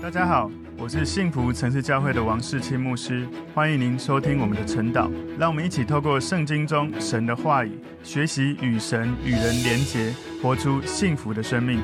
大家好，我是幸福城市教会的王世清牧师，欢迎您收听我们的晨祷。让我们一起透过圣经中神的话语，学习与神与人连结，活出幸福的生命。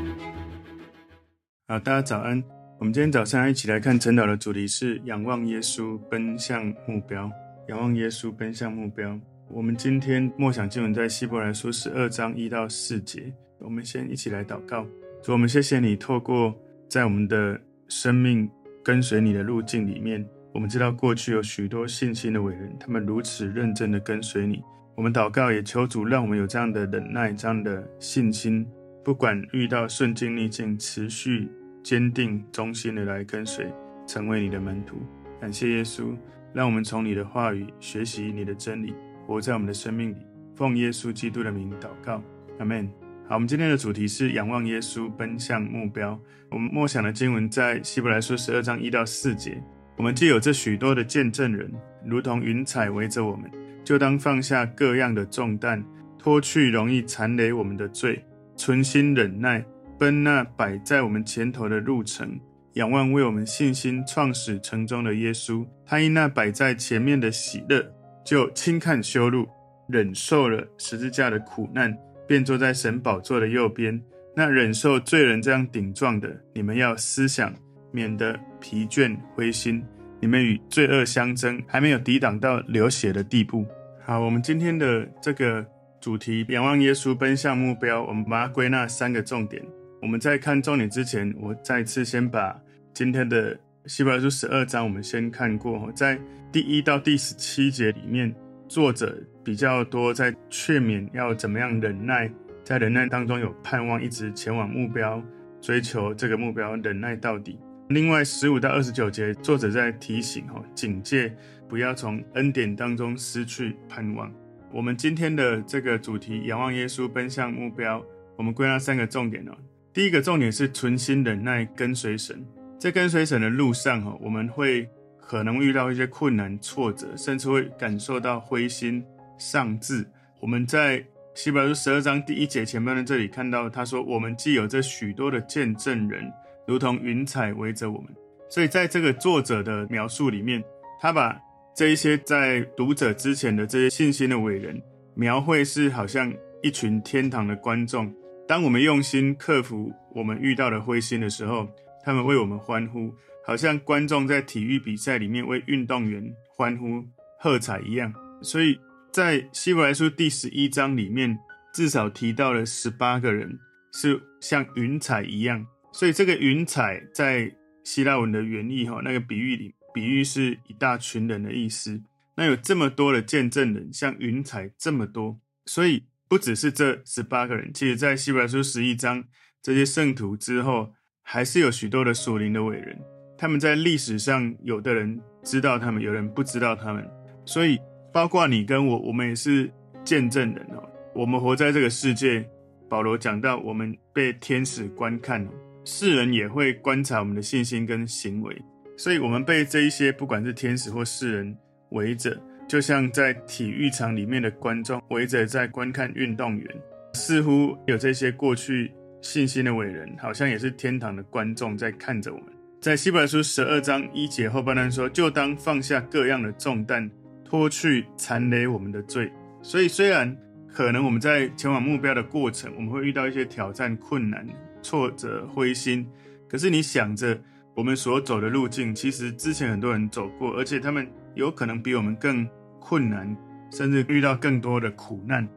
好，大家早安。我们今天早上一起来看晨祷的主题是仰望耶稣，奔向目标。仰望耶稣，奔向目标。我们今天默想经文在希伯来书十二章一到四节。我们先一起来祷告。主，我们谢谢你，透过在我们的生命跟随你的路径里面，我们知道过去有许多信心的伟人，他们如此认真的跟随你。我们祷告，也求主让我们有这样的忍耐，这样的信心，不管遇到顺境逆境，持续坚定忠心的来跟随，成为你的门徒。感谢耶稣，让我们从你的话语学习你的真理，活在我们的生命里。奉耶稣基督的名祷告，阿门。好，我们今天的主题是仰望耶稣，奔向目标。我们默想的经文在希伯来书十二章一到四节。我们既有这许多的见证人，如同云彩围着我们，就当放下各样的重担，脱去容易残累我们的罪，存心忍耐，奔那摆在我们前头的路程。仰望为我们信心创始成终的耶稣，他因那摆在前面的喜乐，就轻看羞辱，忍受了十字架的苦难。便坐在神宝座的右边。那忍受罪人这样顶撞的，你们要思想，免得疲倦灰心。你们与罪恶相争，还没有抵挡到流血的地步。好，我们今天的这个主题，仰望耶稣，奔向目标。我们把它归纳三个重点。我们在看重点之前，我再次先把今天的希伯来书十二章，我们先看过。在第一到第十七节里面。作者比较多在劝勉要怎么样忍耐，在忍耐当中有盼望，一直前往目标，追求这个目标，忍耐到底。另外十五到二十九节，作者在提醒哈，警戒不要从恩典当中失去盼望。我们今天的这个主题，仰望耶稣，奔向目标。我们归纳三个重点哦。第一个重点是存心忍耐，跟随神。在跟随神的路上哈，我们会。可能遇到一些困难、挫折，甚至会感受到灰心丧志。我们在希伯来十二章第一节前半段这里看到，他说：“我们既有这许多的见证人，如同云彩围着我们。”所以在这个作者的描述里面，他把这一些在读者之前的这些信心的伟人，描绘是好像一群天堂的观众。当我们用心克服我们遇到的灰心的时候，他们为我们欢呼。好像观众在体育比赛里面为运动员欢呼喝彩一样，所以在希伯来书第十一章里面，至少提到了十八个人是像云彩一样。所以这个云彩在希腊文的原意哈，那个比喻里，比喻是一大群人的意思。那有这么多的见证人，像云彩这么多，所以不只是这十八个人。其实，在希伯来书十一章这些圣徒之后，还是有许多的属灵的伟人。他们在历史上，有的人知道他们，有人不知道他们，所以包括你跟我，我们也是见证人哦。我们活在这个世界，保罗讲到，我们被天使观看，世人也会观察我们的信心跟行为，所以我们被这一些不管是天使或世人围着，就像在体育场里面的观众围着在观看运动员，似乎有这些过去信心的伟人，好像也是天堂的观众在看着我们。在希伯来书十二章一节后半段说：“就当放下各样的重担，脱去缠累我们的罪。”所以，虽然可能我们在前往目标的过程，我们会遇到一些挑战、困难、挫折、灰心，可是你想着我们所走的路径，其实之前很多人走过，而且他们有可能比我们更困难，甚至遇到更多的苦难。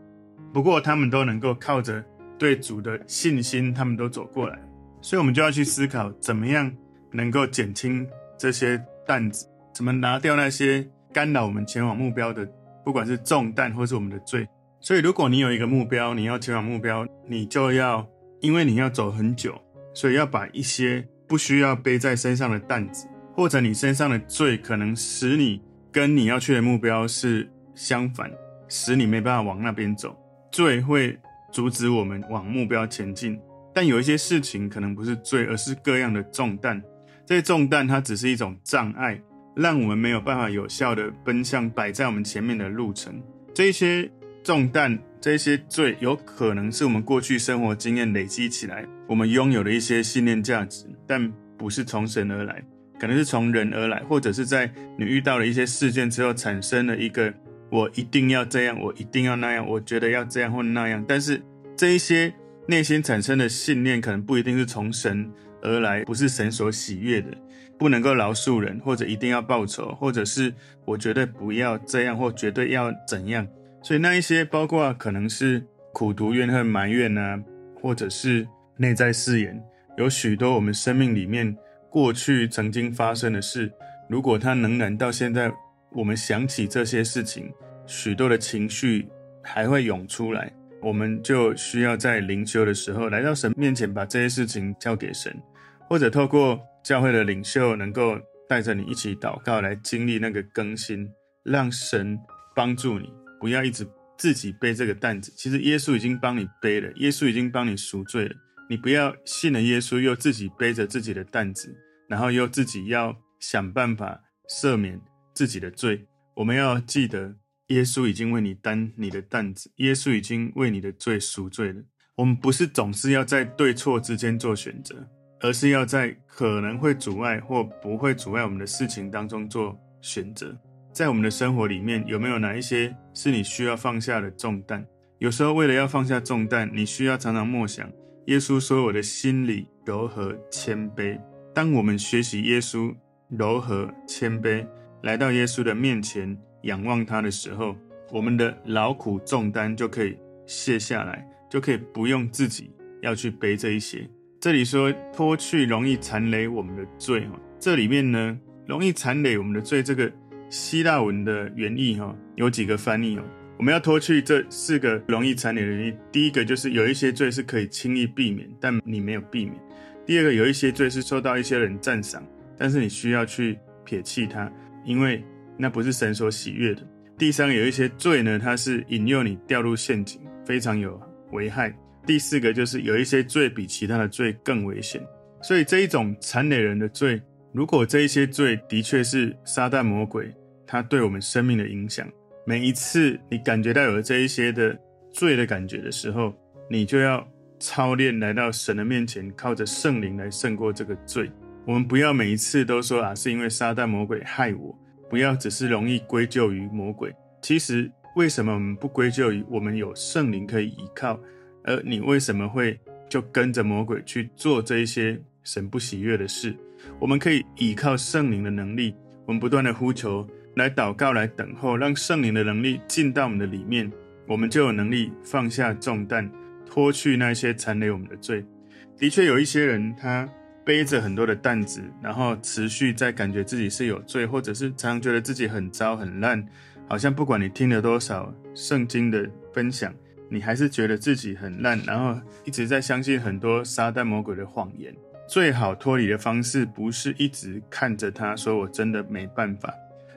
不过，他们都能够靠着对主的信心，他们都走过来。所以，我们就要去思考怎么样。能够减轻这些担子，怎么拿掉那些干扰我们前往目标的，不管是重担或是我们的罪。所以，如果你有一个目标，你要前往目标，你就要，因为你要走很久，所以要把一些不需要背在身上的担子，或者你身上的罪，可能使你跟你要去的目标是相反，使你没办法往那边走。罪会阻止我们往目标前进，但有一些事情可能不是罪，而是各样的重担。这些重担它只是一种障碍，让我们没有办法有效地奔向摆在我们前面的路程。这些重担、这些罪，有可能是我们过去生活经验累积起来，我们拥有的一些信念价值，但不是从神而来，可能是从人而来，或者是在你遇到了一些事件之后产生了一个我一定要这样，我一定要那样，我觉得要这样或那样。但是这一些内心产生的信念，可能不一定是从神而来，不是神所喜悦的，不能够饶恕人，或者一定要报仇，或者是我绝对不要这样，或绝对要怎样。所以那一些包括可能是苦毒、怨恨、埋怨啊，或者是内在誓言，有许多我们生命里面过去曾经发生的事，如果它仍然到现在，我们想起这些事情，许多的情绪还会涌出来，我们就需要在灵修的时候来到神面前，把这些事情交给神，或者透过教会的领袖能够带着你一起祷告，来经历那个更新，让神帮助你。不要一直自己背这个担子，其实耶稣已经帮你背了，耶稣已经帮你赎罪了。你不要信了耶稣，又自己背着自己的担子，然后又自己要想办法赦免自己的罪。我们要记得，耶稣已经为你担你的担子，耶稣已经为你的罪赎罪了。我们不是总是要在对错之间做选择，而是要在可能会阻碍或不会阻碍我们的事情当中做选择。在我们的生活里面，有没有哪一些是你需要放下的重担？有时候，为了要放下重担，你需要常常默想。耶稣说：“我的心里柔和谦卑。”当我们学习耶稣柔和谦卑，来到耶稣的面前仰望他的时候，我们的劳苦重担就可以卸下来，就可以不用自己要去背这一些。这里说脱去容易缠累我们的罪，这里面呢，容易缠累我们的罪，这个。希腊文的原意哈，有几个翻译哦。我们要脱去这四个容易缠累的原意。第一个就是有一些罪是可以轻易避免，但你没有避免。第二个，有一些罪是受到一些人赞赏，但是你需要去撇弃它，因为那不是神所喜悦的。第三，有一些罪呢，它是引诱你掉入陷阱，非常有危害。第四个就是有一些罪比其他的罪更危险。所以这一种残累人的罪。如果这一些罪的确是撒旦魔鬼他对我们生命的影响，每一次你感觉到有这一些的罪的感觉的时候，你就要操练来到神的面前，靠着圣灵来胜过这个罪。我们不要每一次都说啊，是因为撒旦魔鬼害我，不要只是容易归咎于魔鬼。其实为什么我们不归咎于我们有圣灵可以依靠？而你为什么会就跟着魔鬼去做这一些神不喜悦的事？我们可以依靠圣灵的能力，我们不断的呼求，来祷告，来等候，让圣灵的能力进到我们的里面，我们就有能力放下重担，脱去那些缠累我们的罪。的确，有一些人他背着很多的担子，然后持续在感觉自己是有罪，或者是常常觉得自己很糟很烂，好像不管你听了多少圣经的分享，你还是觉得自己很烂，然后一直在相信很多撒旦魔鬼的谎言。最好脱离的方式，不是一直看着他说我真的没办法，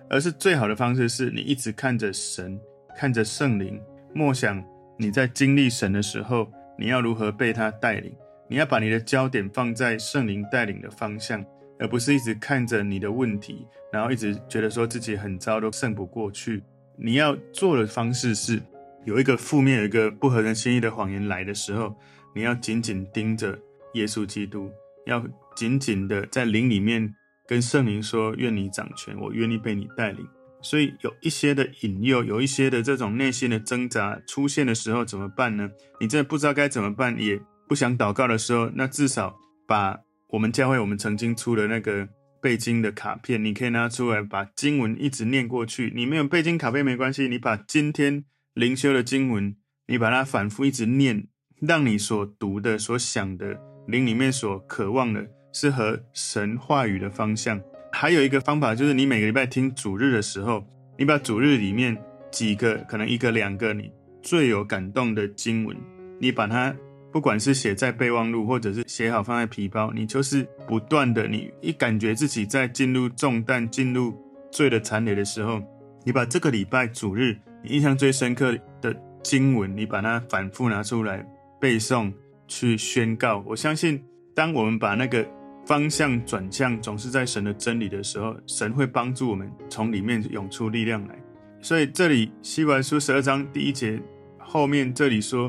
而是最好的方式是你一直看着神，看着圣灵，默想你在经历神的时候，你要如何被他带领。你要把你的焦点放在圣灵带领的方向，而不是一直看着你的问题，然后一直觉得说自己很糟，都胜不过去。你要做的方式是，有一个负面、有一个不合人心意的谎言来的时候，你要紧紧盯着耶稣基督。要紧紧的在灵里面跟圣灵说：“愿你掌权，我愿意被你带领。”所以有一些的引诱，有一些的这种内心的挣扎出现的时候，怎么办呢？你真的不知道该怎么办，也不想祷告的时候，那至少把我们教会我们曾经出的那个背经的卡片，你可以拿出来，把经文一直念过去。你没有背经卡片没关系，你把今天灵修的经文，你把它反复一直念，让你所读的、所想的。灵里面所渴望的是和神话语的方向。还有一个方法，就是你每个礼拜听主日的时候，你把主日里面几个，可能一个两个你最有感动的经文，你把它不管是写在备忘录，或者是写好放在皮包，你就是不断的，你一感觉自己在进入重担、进入罪的缠累的时候，你把这个礼拜主日你印象最深刻的经文，你把它反复拿出来背诵。去宣告，我相信，当我们把那个方向转向，总是在神的真理的时候，神会帮助我们从里面涌出力量来。所以这里希伯书十二章第一节后面这里说，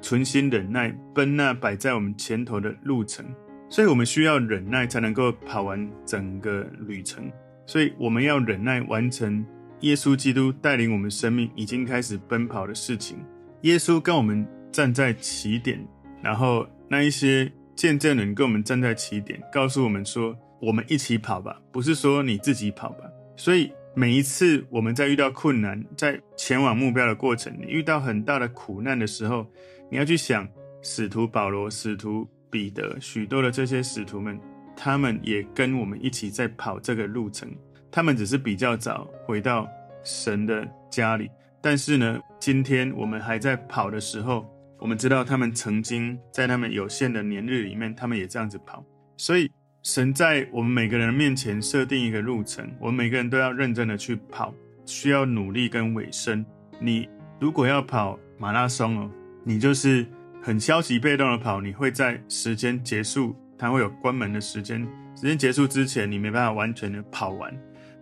存心忍耐，奔那摆在我们前头的路程。所以我们需要忍耐才能够跑完整个旅程。所以我们要忍耐完成耶稣基督带领我们生命已经开始奔跑的事情。耶稣跟我们站在起点，然后那一些见证人跟我们站在起点，告诉我们说：“我们一起跑吧，不是说你自己跑吧。”所以每一次我们在遇到困难，在前往目标的过程，你遇到很大的苦难的时候，你要去想使徒保罗、使徒彼得，许多的这些使徒们，他们也跟我们一起在跑这个路程，他们只是比较早回到神的家里。但是呢，今天我们还在跑的时候，我们知道他们曾经在他们有限的年日里面，他们也这样子跑。所以，神在我们每个人面前设定一个路程，我们每个人都要认真的去跑，需要努力跟尾声。你如果要跑马拉松哦，你就是很消极被动的跑，你会在时间结束，它会有关门的时间，时间结束之前，你没办法完全的跑完。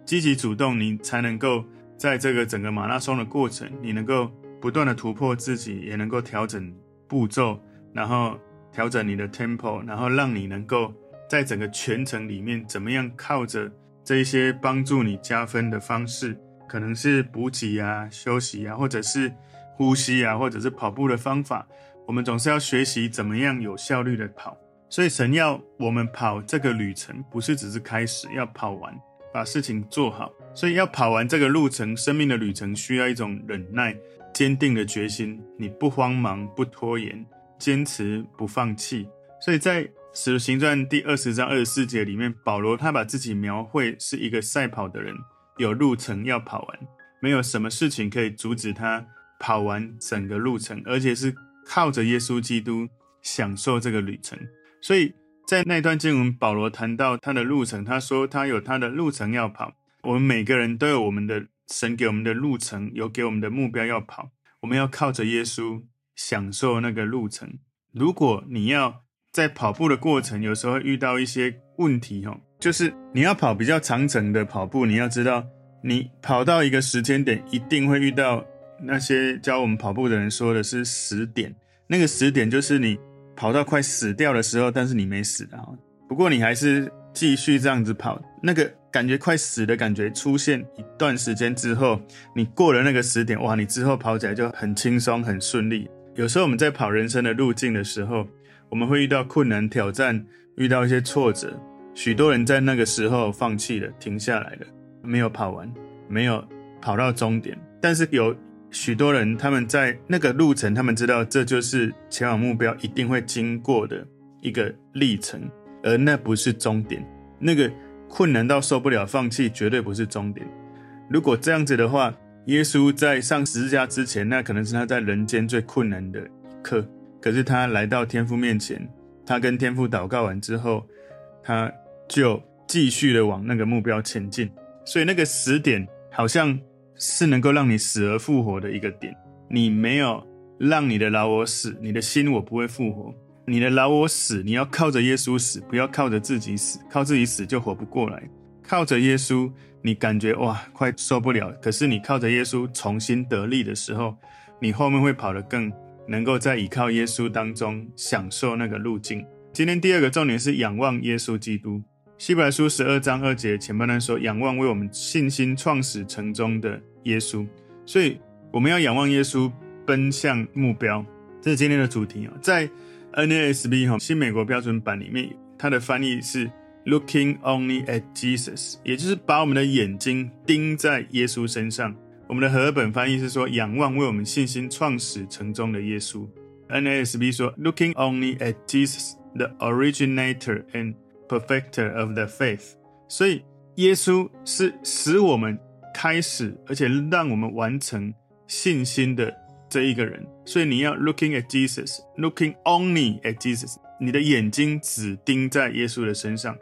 积极主动，你才能够。在这个整个马拉松的过程，你能够不断的突破自己，也能够调整步骤，然后调整你的 tempo，然后让你能够在整个全程里面，怎么样靠着这一些帮助你加分的方式，可能是补给啊、休息啊，或者是呼吸啊，或者是跑步的方法，我们总是要学习怎么样有效率的跑。所以神要我们跑这个旅程，不是只是开始，要跑完。把事情做好，所以要跑完这个路程，生命的旅程需要一种忍耐、坚定的决心。你不慌忙、不拖延，坚持不放弃。所以在《使徒行传》第二十章二十四节里面，保罗他把自己描绘是一个赛跑的人，有路程要跑完，没有什么事情可以阻止他跑完整个路程，而且是靠着耶稣基督享受这个旅程。所以。在那段经文，保罗谈到他的路程，他说他有他的路程要跑。我们每个人都有我们的神给我们的路程，有给我们的目标要跑。我们要靠着耶稣享受那个路程。如果你要在跑步的过程，有时候遇到一些问题，哈，就是你要跑比较长程的跑步，你要知道，你跑到一个时间点，一定会遇到那些教我们跑步的人说的是十点。那个十点就是你。跑到快死掉的时候，但是你没死啊。不过你还是继续这样子跑，那个感觉快死的感觉出现一段时间之后，你过了那个十点，哇，你之后跑起来就很轻松、很顺利。有时候我们在跑人生的路径的时候，我们会遇到困难、挑战，遇到一些挫折。许多人在那个时候放弃了，停下来了，没有跑完，没有跑到终点。但是有。许多人他们在那个路程，他们知道这就是前往目标一定会经过的一个历程，而那不是终点。那个困难到受不了放弃，绝对不是终点。如果这样子的话，耶稣在上十字架之前，那可能是他在人间最困难的一刻。可是他来到天父面前，他跟天父祷告完之后，他就继续的往那个目标前进。所以那个死点好像。是能够让你死而复活的一个点。你没有让你的老我死，你的心我不会复活。你的老我死，你要靠着耶稣死，不要靠着自己死。靠自己死就活不过来。靠着耶稣，你感觉哇，快受不了。可是你靠着耶稣重新得力的时候，你后面会跑得更能够在倚靠耶稣当中享受那个路径。今天第二个重点是仰望耶稣基督。希伯来书十二章二节前半段说：“仰望为我们信心创始成终的耶稣。”所以我们要仰望耶稣，奔向目标。这是今天的主题啊！在 NASB 哈新美国标准版里面，它的翻译是 “Looking only at Jesus”，也就是把我们的眼睛盯在耶稣身上。我们的和合本翻译是说：“仰望为我们信心创始成终的耶稣。”NASB 说：“Looking only at Jesus, the originator and Perfecter of the faith，所以耶稣是使我们开始，而且让我们完成信心的这一个人。所以你要 looking at Jesus，looking only at Jesus，你的眼睛只盯在耶稣的身上，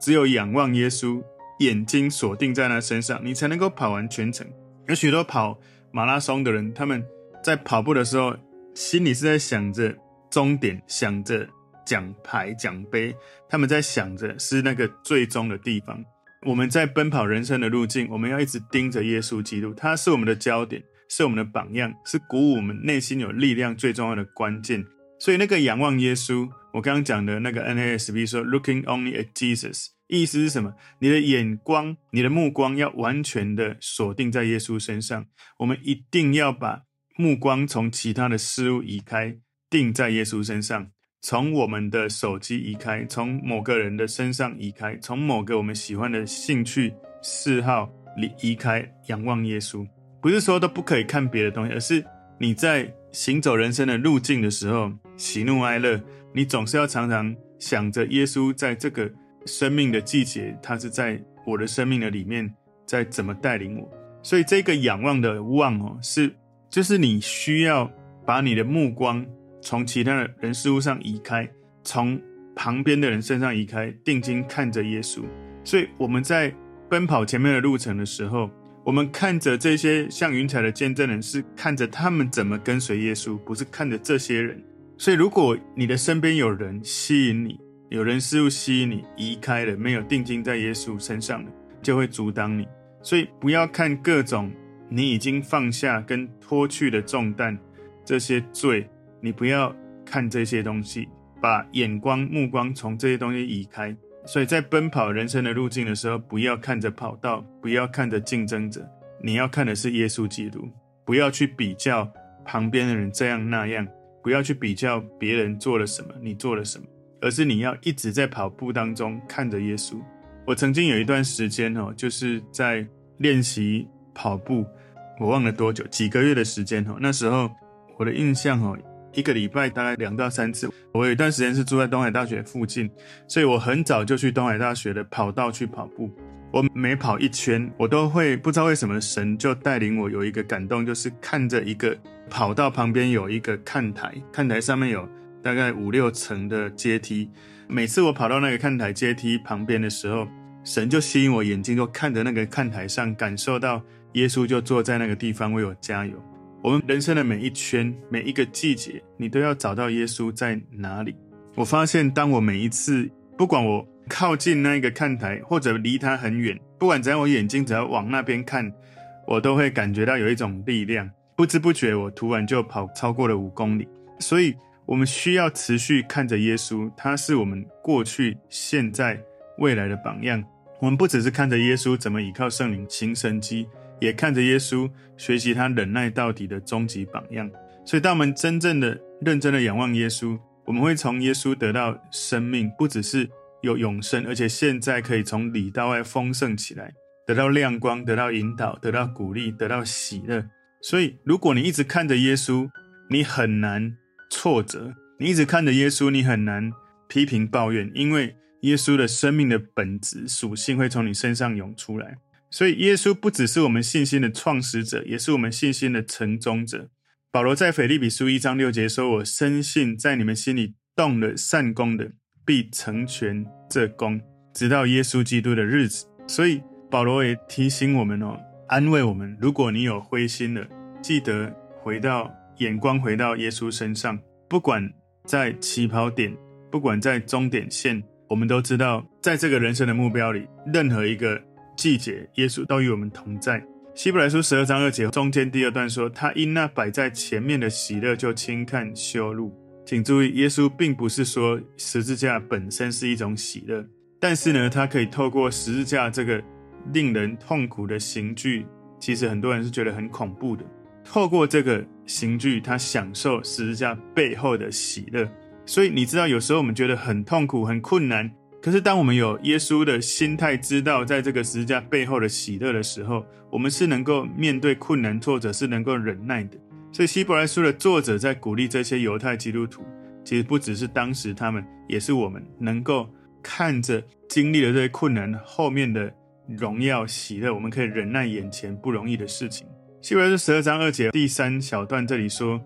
只有仰望耶稣，眼睛锁定在他身上，你才能够跑完全程。有许多跑马拉松的人，他们在跑步的时候，心里是在想着终点，想着。奖牌、奖杯，他们在想着是那个最终的地方。我们在奔跑人生的路径，我们要一直盯着耶稣基督，他是我们的焦点，是我们的榜样，是鼓舞我们内心有力量最重要的关键。所以那个仰望耶稣，我刚刚讲的那个 NASB 说 “looking only at Jesus”，意思是什么？你的眼光、你的目光要完全的锁定在耶稣身上。我们一定要把目光从其他的事物移开，定在耶稣身上。从我们的手机移开，从某个人的身上移开，从某个我们喜欢的兴趣嗜好离移开，仰望耶稣。不是说都不可以看别的东西，而是你在行走人生的路径的时候，喜怒哀乐，你总是要常常想着耶稣在这个生命的季节，他是在我的生命的里面，在怎么带领我。所以这个仰望的望哦，是就是你需要把你的目光。从其他的人事物上移开，从旁边的人身上移开，定睛看着耶稣。所以我们在奔跑前面的路程的时候，我们看着这些像云彩的见证人，是看着他们怎么跟随耶稣，不是看着这些人。所以，如果你的身边有人吸引你，有人事物吸引你，移开了，没有定睛在耶稣身上的，就会阻挡你。所以，不要看各种你已经放下跟脱去的重担，这些罪。你不要看这些东西，把眼光、目光从这些东西移开。所以在奔跑人生的路径的时候，不要看着跑道，不要看着竞争者，你要看的是耶稣基督。不要去比较旁边的人这样那样，不要去比较别人做了什么，你做了什么，而是你要一直在跑步当中看着耶稣。我曾经有一段时间哦，就是在练习跑步，我忘了多久，几个月的时间哦。那时候我的印象哦。一个礼拜大概两到三次。我有一段时间是住在东海大学附近，所以我很早就去东海大学的跑道去跑步。我每跑一圈，我都会不知道为什么神就带领我有一个感动，就是看着一个跑道旁边有一个看台，看台上面有大概五六层的阶梯。每次我跑到那个看台阶梯旁边的时候，神就吸引我眼睛，就看着那个看台上，感受到耶稣就坐在那个地方为我加油。我们人生的每一圈、每一个季节，你都要找到耶稣在哪里。我发现，当我每一次，不管我靠近那个看台，或者离他很远，不管怎样我眼睛只要往那边看，我都会感觉到有一种力量。不知不觉，我突然就跑超过了五公里。所以，我们需要持续看着耶稣，他是我们过去、现在、未来的榜样。我们不只是看着耶稣怎么依靠圣灵行神迹。也看着耶稣学习他忍耐到底的终极榜样，所以当我们真正的认真的仰望耶稣，我们会从耶稣得到生命，不只是有永生，而且现在可以从里到外丰盛起来，得到亮光，得到引导，得到鼓励，得到喜乐。所以，如果你一直看着耶稣，你很难挫折；你一直看着耶稣，你很难批评抱怨，因为耶稣的生命的本质属性会从你身上涌出来。所以，耶稣不只是我们信心的创始者，也是我们信心的成终者。保罗在腓立比书一章六节说：“我深信，在你们心里动了善工的，必成全这工，直到耶稣基督的日子。”所以，保罗也提醒我们哦，安慰我们：如果你有灰心了，记得回到眼光回到耶稣身上。不管在起跑点，不管在终点线，我们都知道，在这个人生的目标里，任何一个。季节，耶稣都与我们同在。希伯来书十二章二节中间第二段说：“他因那摆在前面的喜乐，就轻看羞辱。”请注意，耶稣并不是说十字架本身是一种喜乐，但是呢，他可以透过十字架这个令人痛苦的刑具，其实很多人是觉得很恐怖的。透过这个刑具，他享受十字架背后的喜乐。所以你知道，有时候我们觉得很痛苦、很困难。可是，当我们有耶稣的心态，知道在这个十字架背后的喜乐的时候，我们是能够面对困难挫折，是能够忍耐的。所以，希伯来书的作者在鼓励这些犹太基督徒，其实不只是当时他们，也是我们，能够看着经历了这些困难后面的荣耀喜乐，我们可以忍耐眼前不容易的事情。希伯来书十二章二节第三小段这里说：“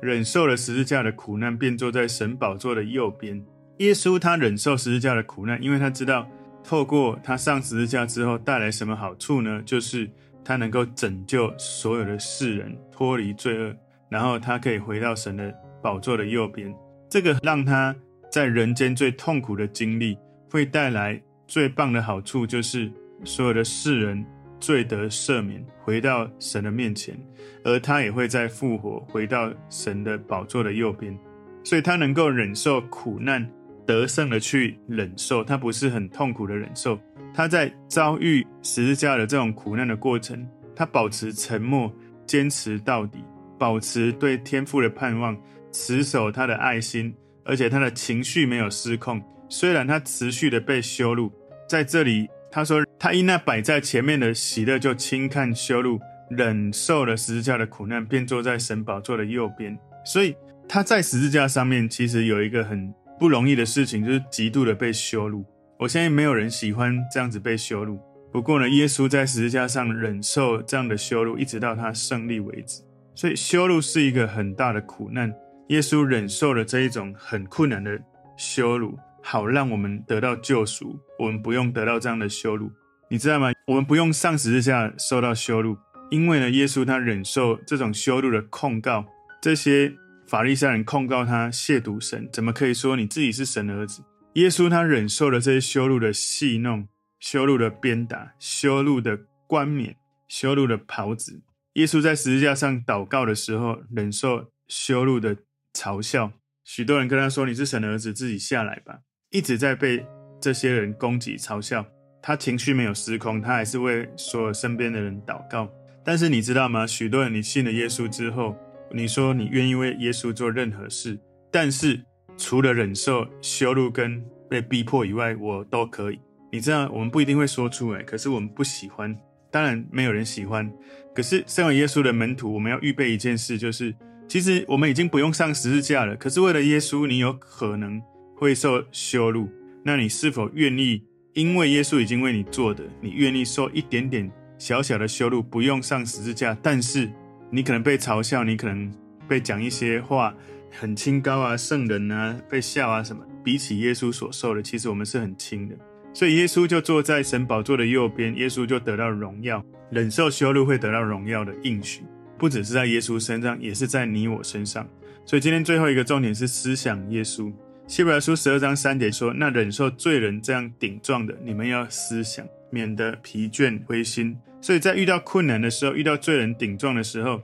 忍受了十字架的苦难，便坐在神宝座的右边。”耶稣他忍受十字架的苦难，因为他知道透过他上十字架之后带来什么好处呢？就是他能够拯救所有的世人脱离罪恶，然后他可以回到神的宝座的右边。这个让他在人间最痛苦的经历会带来最棒的好处，就是所有的世人罪得赦免，回到神的面前，而他也会再复活，回到神的宝座的右边。所以他能够忍受苦难，得胜的去忍受，他不是很痛苦的忍受。他在遭遇十字架的这种苦难的过程，他保持沉默，坚持到底，保持对天父的盼望，持守他的爱心，而且他的情绪没有失控。虽然他持续的被羞辱，在这里他说，他因那摆在前面的喜乐，就轻看羞辱，忍受了十字架的苦难，便坐在神宝座的右边。所以他在十字架上面，其实有一个很不容易的事情，就是极度的被羞辱。我相信没有人喜欢这样子被羞辱。不过呢，耶稣在十字架上忍受这样的羞辱，一直到他胜利为止。所以羞辱是一个很大的苦难。耶稣忍受了这一种很困难的羞辱，好让我们得到救赎。我们不用得到这样的羞辱，你知道吗？我们不用上十字架受到羞辱，因为呢，耶稣他忍受这种羞辱的控告。这些法利赛人控告他亵渎神，怎么可以说你自己是神的儿子？耶稣他忍受了这些羞辱的戏弄、羞辱的鞭打、羞辱的冠冕、羞辱的袍子。耶稣在十字架上祷告的时候，忍受羞辱的嘲笑。许多人跟他说：“你是神的儿子，自己下来吧。”一直在被这些人攻击、嘲笑。他情绪没有失控，他还是为所有身边的人祷告。但是你知道吗？许多人你信了耶稣之后，你说你愿意为耶稣做任何事，但是。除了忍受羞辱跟被逼迫以外，我都可以。你知道，我们不一定会说出来，可是我们不喜欢。当然，没有人喜欢。可是，身为耶稣的门徒，我们要预备一件事，就是其实我们已经不用上十字架了。可是，为了耶稣，你有可能会受羞辱。那你是否愿意？因为耶稣已经为你做的，你愿意受一点点小小的羞辱，不用上十字架？但是，你可能被嘲笑，你可能被讲一些话。很清高啊，圣人啊，被笑啊什么？比起耶稣所受的，其实我们是很轻的。所以耶稣就坐在神宝座的右边，耶稣就得到荣耀，忍受羞辱会得到荣耀的应许，不只是在耶稣身上，也是在你我身上。所以今天最后一个重点是思想耶稣。希伯来书十二章三节说：“那忍受罪人这样顶撞的，你们要思想，免得疲倦灰心。”所以在遇到困难的时候，遇到罪人顶撞的时候，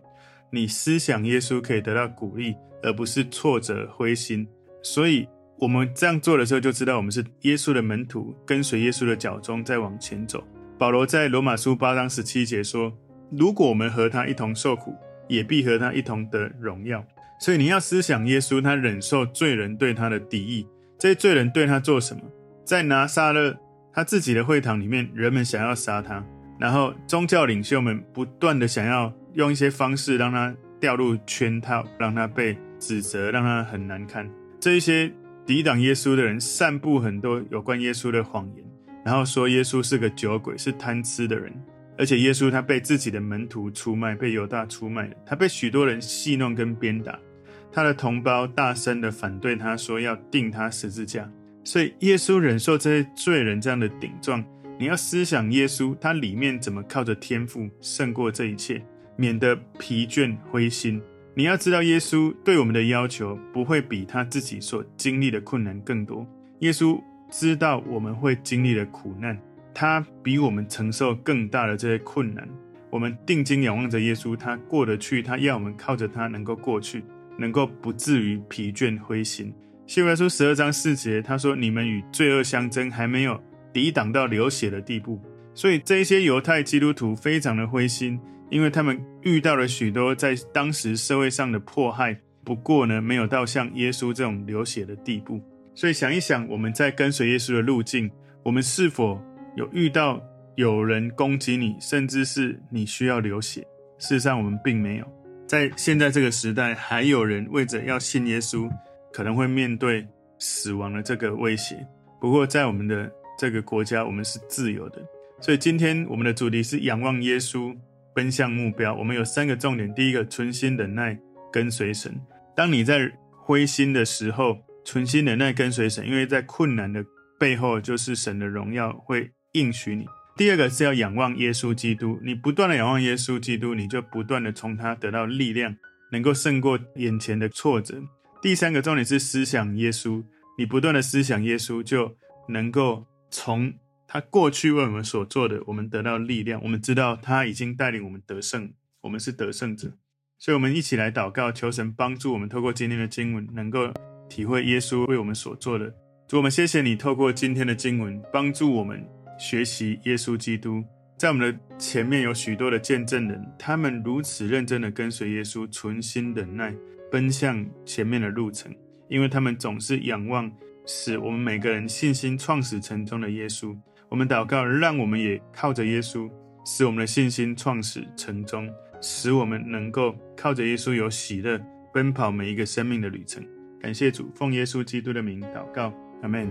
你思想耶稣可以得到鼓励。而不是挫折灰心，所以我们这样做的时候，就知道我们是耶稣的门徒，跟随耶稣的脚踪在往前走。保罗在罗马书八章十七节说：“如果我们和他一同受苦，也必和他一同得荣耀。”所以你要思想耶稣，他忍受罪人对他的敌意，这些罪人对他做什么？在拿撒勒他自己的会堂里面，人们想要杀他，然后宗教领袖们不断的想要用一些方式让他掉入圈套，让他被。指责让他很难看，这一些抵挡耶稣的人散布很多有关耶稣的谎言，然后说耶稣是个酒鬼，是贪吃的人，而且耶稣他被自己的门徒出卖，被犹大出卖了，他被许多人戏弄跟鞭打，他的同胞大声的反对他，说要钉他十字架，所以耶稣忍受这些罪人这样的顶撞。你要思想耶稣，他里面怎么靠着天赋胜过这一切，免得疲倦灰心。你要知道，耶稣对我们的要求不会比他自己所经历的困难更多。耶稣知道我们会经历的苦难，他比我们承受更大的这些困难。我们定睛仰望着耶稣，他过得去，他要我们靠着他能够过去，能够不至于疲倦灰心。希伯来书十二章四节，他说：“你们与罪恶相争，还没有抵挡到流血的地步。”所以这一些犹太基督徒非常的灰心。因为他们遇到了许多在当时社会上的迫害，不过呢，没有到像耶稣这种流血的地步。所以想一想，我们在跟随耶稣的路径，我们是否有遇到有人攻击你，甚至是你需要流血？事实上，我们并没有。在现在这个时代，还有人为着要信耶稣，可能会面对死亡的这个威胁。不过，在我们的这个国家，我们是自由的。所以今天我们的主题是仰望耶稣。奔向目标，我们有三个重点。第一个，存心忍耐，跟随神。当你在灰心的时候，存心忍耐，跟随神，因为在困难的背后，就是神的荣耀会应许你。第二个是要仰望耶稣基督，你不断的仰望耶稣基督，你就不断的从他得到力量，能够胜过眼前的挫折。第三个重点是思想耶稣，你不断的思想耶稣，就能够从。他过去为我们所做的，我们得到力量。我们知道他已经带领我们得胜，我们是得胜者。所以，我们一起来祷告，求神帮助我们，透过今天的经文，能够体会耶稣为我们所做的。主，我们谢谢你透过今天的经文，帮助我们学习耶稣基督。在我们的前面有许多的见证人，他们如此认真的跟随耶稣，存心忍耐，奔向前面的路程，因为他们总是仰望使我们每个人信心创始成终的耶稣。我们祷告，让我们也靠着耶稣，使我们的信心创始成终，使我们能够靠着耶稣有喜乐，奔跑每一个生命的旅程。感谢主，奉耶稣基督的名祷告，阿门。